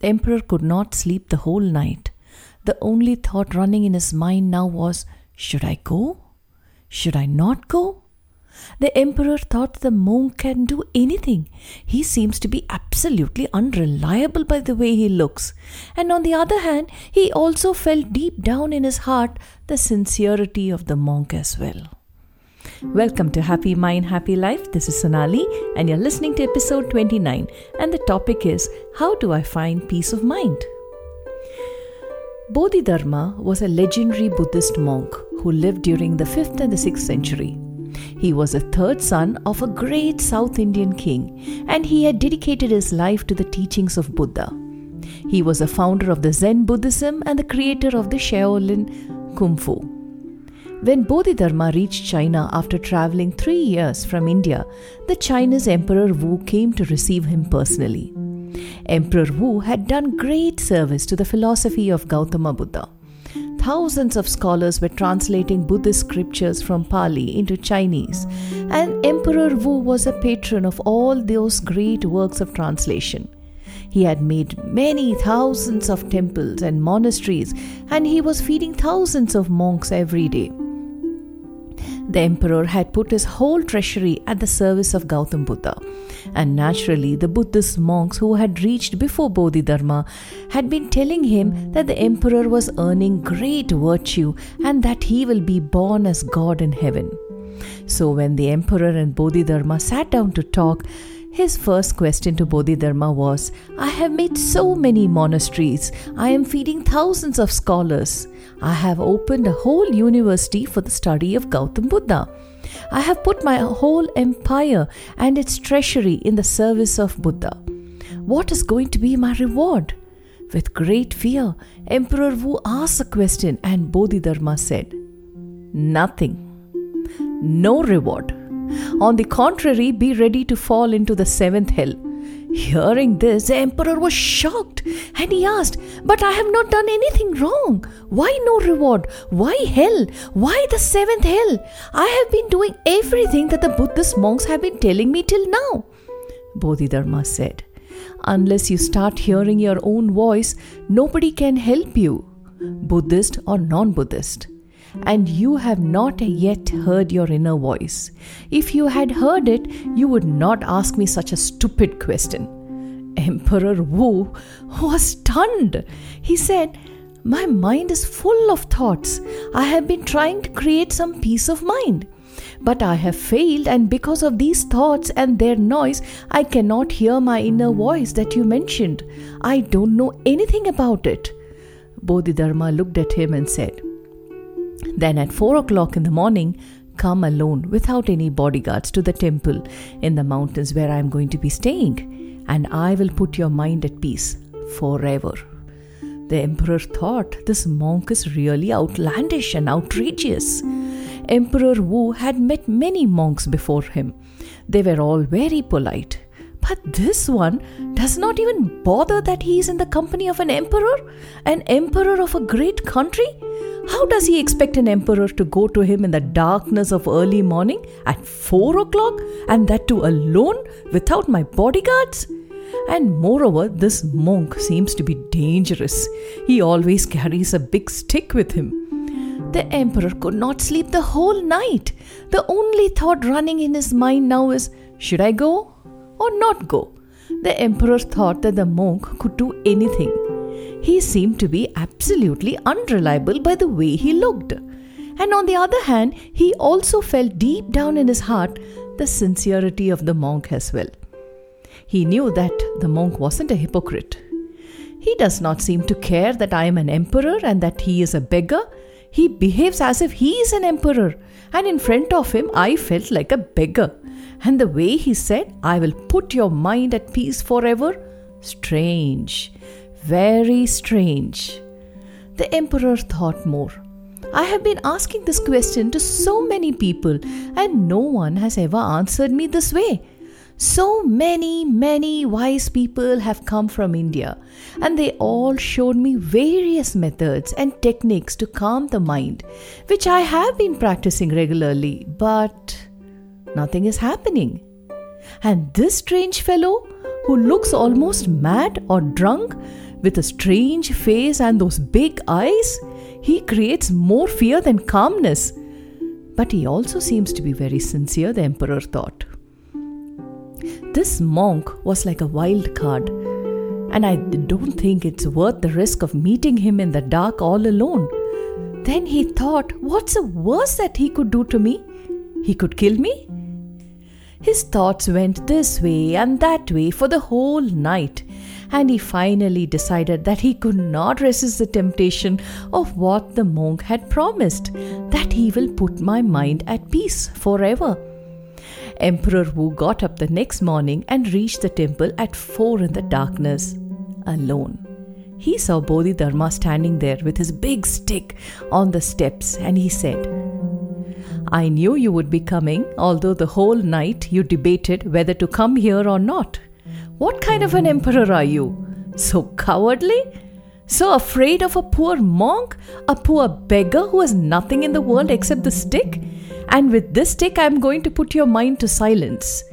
The emperor could not sleep the whole night. The only thought running in his mind now was should I go? Should I not go? The emperor thought the monk can do anything. He seems to be absolutely unreliable by the way he looks. And on the other hand, he also felt deep down in his heart the sincerity of the monk as well. Welcome to Happy Mind, Happy Life. This is Sonali, and you're listening to episode 29. And the topic is How do I find peace of mind? Bodhidharma was a legendary Buddhist monk who lived during the 5th and the 6th century. He was a third son of a great South Indian king, and he had dedicated his life to the teachings of Buddha. He was a founder of the Zen Buddhism and the creator of the Shaolin Kung Fu. When Bodhidharma reached China after traveling three years from India, the Chinese Emperor Wu came to receive him personally. Emperor Wu had done great service to the philosophy of Gautama Buddha. Thousands of scholars were translating Buddhist scriptures from Pali into Chinese, and Emperor Wu was a patron of all those great works of translation. He had made many thousands of temples and monasteries, and he was feeding thousands of monks every day. The emperor had put his whole treasury at the service of Gautam Buddha. And naturally, the Buddhist monks who had reached before Bodhidharma had been telling him that the emperor was earning great virtue and that he will be born as God in heaven. So, when the emperor and Bodhidharma sat down to talk, his first question to Bodhidharma was I have made so many monasteries. I am feeding thousands of scholars. I have opened a whole university for the study of Gautam Buddha. I have put my whole empire and its treasury in the service of Buddha. What is going to be my reward? With great fear, Emperor Wu asked a question, and Bodhidharma said, Nothing. No reward. On the contrary, be ready to fall into the seventh hell. Hearing this, the emperor was shocked and he asked, But I have not done anything wrong. Why no reward? Why hell? Why the seventh hell? I have been doing everything that the Buddhist monks have been telling me till now. Bodhidharma said, Unless you start hearing your own voice, nobody can help you, Buddhist or non Buddhist and you have not yet heard your inner voice. If you had heard it, you would not ask me such a stupid question. Emperor Wu was stunned. He said, My mind is full of thoughts. I have been trying to create some peace of mind. But I have failed, and because of these thoughts and their noise, I cannot hear my inner voice that you mentioned. I don't know anything about it. Bodhidharma looked at him and said, then at 4 o'clock in the morning, come alone without any bodyguards to the temple in the mountains where I am going to be staying, and I will put your mind at peace forever. The emperor thought this monk is really outlandish and outrageous. Emperor Wu had met many monks before him. They were all very polite. But this one does not even bother that he is in the company of an emperor, an emperor of a great country. How does he expect an emperor to go to him in the darkness of early morning at 4 o'clock and that too alone without my bodyguards? And moreover, this monk seems to be dangerous. He always carries a big stick with him. The emperor could not sleep the whole night. The only thought running in his mind now is should I go or not go? The emperor thought that the monk could do anything he seemed to be absolutely unreliable by the way he looked. And on the other hand, he also felt deep down in his heart the sincerity of the monk as well. He knew that the monk wasn't a hypocrite. He does not seem to care that I am an emperor and that he is a beggar. He behaves as if he is an emperor, and in front of him I felt like a beggar. And the way he said, I will put your mind at peace forever, strange. Very strange. The emperor thought more. I have been asking this question to so many people, and no one has ever answered me this way. So many, many wise people have come from India, and they all showed me various methods and techniques to calm the mind, which I have been practicing regularly, but nothing is happening. And this strange fellow, who looks almost mad or drunk, with a strange face and those big eyes, he creates more fear than calmness. But he also seems to be very sincere, the emperor thought. This monk was like a wild card, and I don't think it's worth the risk of meeting him in the dark all alone. Then he thought, what's the worst that he could do to me? He could kill me? His thoughts went this way and that way for the whole night, and he finally decided that he could not resist the temptation of what the monk had promised that he will put my mind at peace forever. Emperor Wu got up the next morning and reached the temple at four in the darkness, alone. He saw Bodhidharma standing there with his big stick on the steps and he said, I knew you would be coming, although the whole night you debated whether to come here or not. What kind of an emperor are you? So cowardly? So afraid of a poor monk? A poor beggar who has nothing in the world except the stick? And with this stick, I am going to put your mind to silence.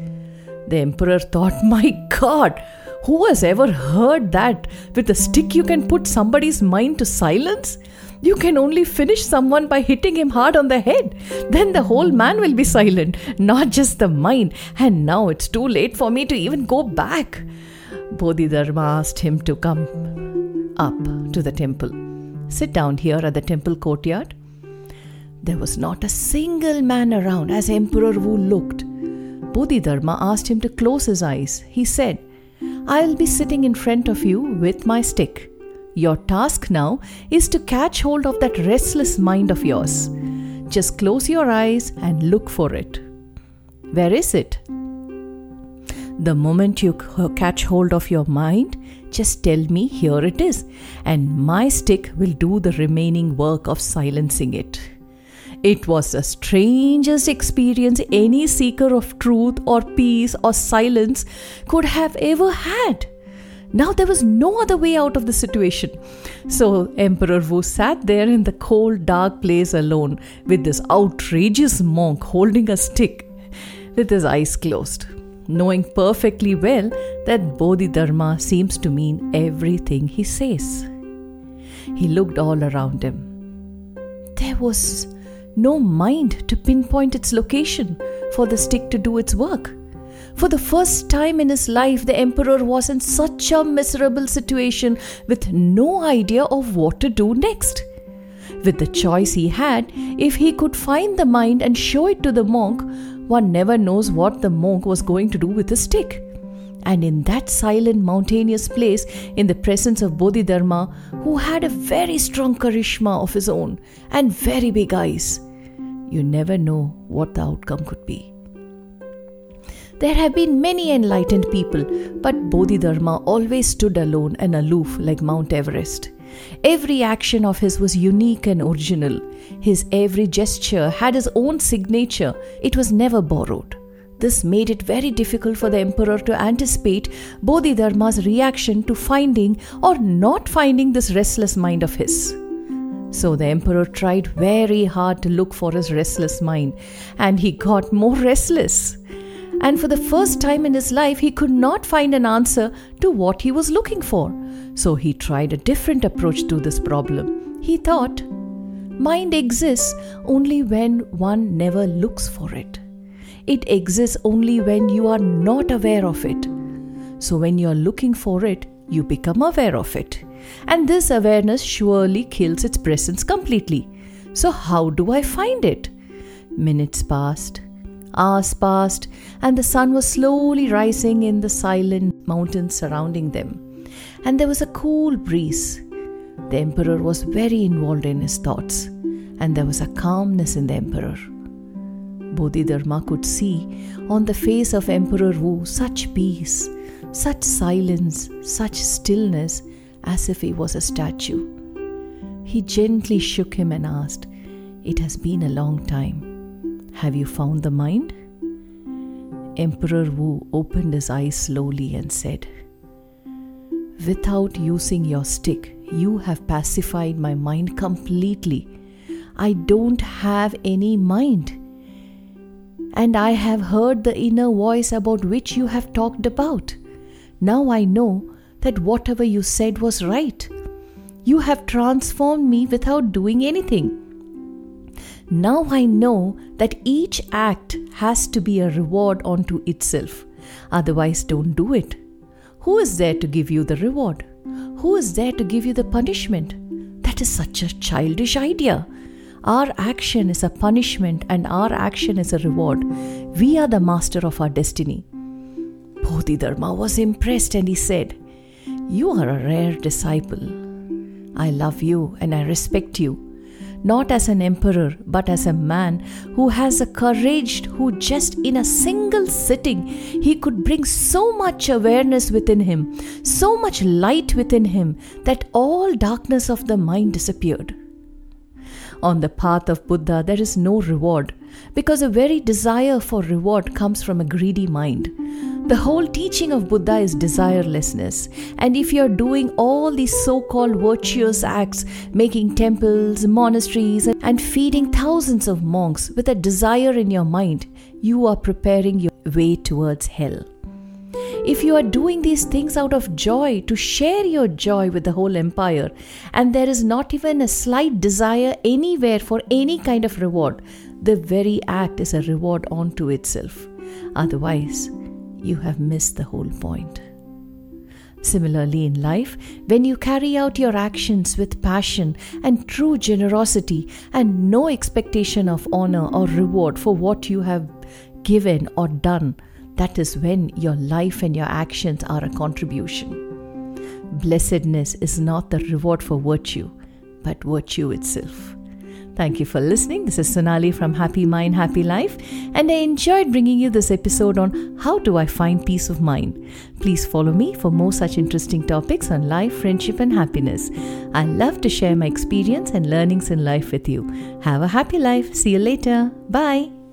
The emperor thought, My God, who has ever heard that? With a stick, you can put somebody's mind to silence? You can only finish someone by hitting him hard on the head. Then the whole man will be silent, not just the mind. And now it's too late for me to even go back. Bodhidharma asked him to come up to the temple. Sit down here at the temple courtyard. There was not a single man around as Emperor Wu looked. Bodhidharma asked him to close his eyes. He said, I'll be sitting in front of you with my stick. Your task now is to catch hold of that restless mind of yours. Just close your eyes and look for it. Where is it? The moment you catch hold of your mind, just tell me, here it is, and my stick will do the remaining work of silencing it. It was the strangest experience any seeker of truth or peace or silence could have ever had. Now there was no other way out of the situation. So Emperor Wu sat there in the cold, dark place alone with this outrageous monk holding a stick with his eyes closed, knowing perfectly well that Bodhidharma seems to mean everything he says. He looked all around him. There was no mind to pinpoint its location for the stick to do its work. For the first time in his life, the emperor was in such a miserable situation with no idea of what to do next. With the choice he had, if he could find the mind and show it to the monk, one never knows what the monk was going to do with the stick. And in that silent, mountainous place, in the presence of Bodhidharma, who had a very strong charisma of his own and very big eyes, you never know what the outcome could be. There have been many enlightened people, but Bodhidharma always stood alone and aloof like Mount Everest. Every action of his was unique and original. His every gesture had his own signature, it was never borrowed. This made it very difficult for the emperor to anticipate Bodhidharma's reaction to finding or not finding this restless mind of his. So the emperor tried very hard to look for his restless mind, and he got more restless. And for the first time in his life, he could not find an answer to what he was looking for. So he tried a different approach to this problem. He thought, mind exists only when one never looks for it. It exists only when you are not aware of it. So when you are looking for it, you become aware of it. And this awareness surely kills its presence completely. So, how do I find it? Minutes passed, hours passed, and the sun was slowly rising in the silent mountains surrounding them. And there was a cool breeze. The emperor was very involved in his thoughts, and there was a calmness in the emperor. Bodhidharma could see on the face of Emperor Wu such peace, such silence, such stillness, as if he was a statue. He gently shook him and asked, It has been a long time. Have you found the mind? Emperor Wu opened his eyes slowly and said, Without using your stick, you have pacified my mind completely. I don't have any mind. And I have heard the inner voice about which you have talked about. Now I know that whatever you said was right. You have transformed me without doing anything. Now I know that each act has to be a reward unto itself. Otherwise, don't do it. Who is there to give you the reward? Who is there to give you the punishment? That is such a childish idea. Our action is a punishment and our action is a reward. We are the master of our destiny. Bodhidharma was impressed and he said, You are a rare disciple. I love you and I respect you, not as an emperor, but as a man who has a courage who just in a single sitting he could bring so much awareness within him, so much light within him that all darkness of the mind disappeared. On the path of Buddha, there is no reward because a very desire for reward comes from a greedy mind. The whole teaching of Buddha is desirelessness. And if you're doing all these so called virtuous acts, making temples, monasteries, and feeding thousands of monks with a desire in your mind, you are preparing your way towards hell if you are doing these things out of joy to share your joy with the whole empire, and there is not even a slight desire anywhere for any kind of reward, the very act is a reward unto itself. Otherwise, you have missed the whole point. Similarly, in life, when you carry out your actions with passion and true generosity and no expectation of honor or reward for what you have given or done, that is when your life and your actions are a contribution. Blessedness is not the reward for virtue, but virtue itself. Thank you for listening. This is Sonali from Happy Mind, Happy Life, and I enjoyed bringing you this episode on how do I find peace of mind. Please follow me for more such interesting topics on life, friendship, and happiness. I love to share my experience and learnings in life with you. Have a happy life. See you later. Bye.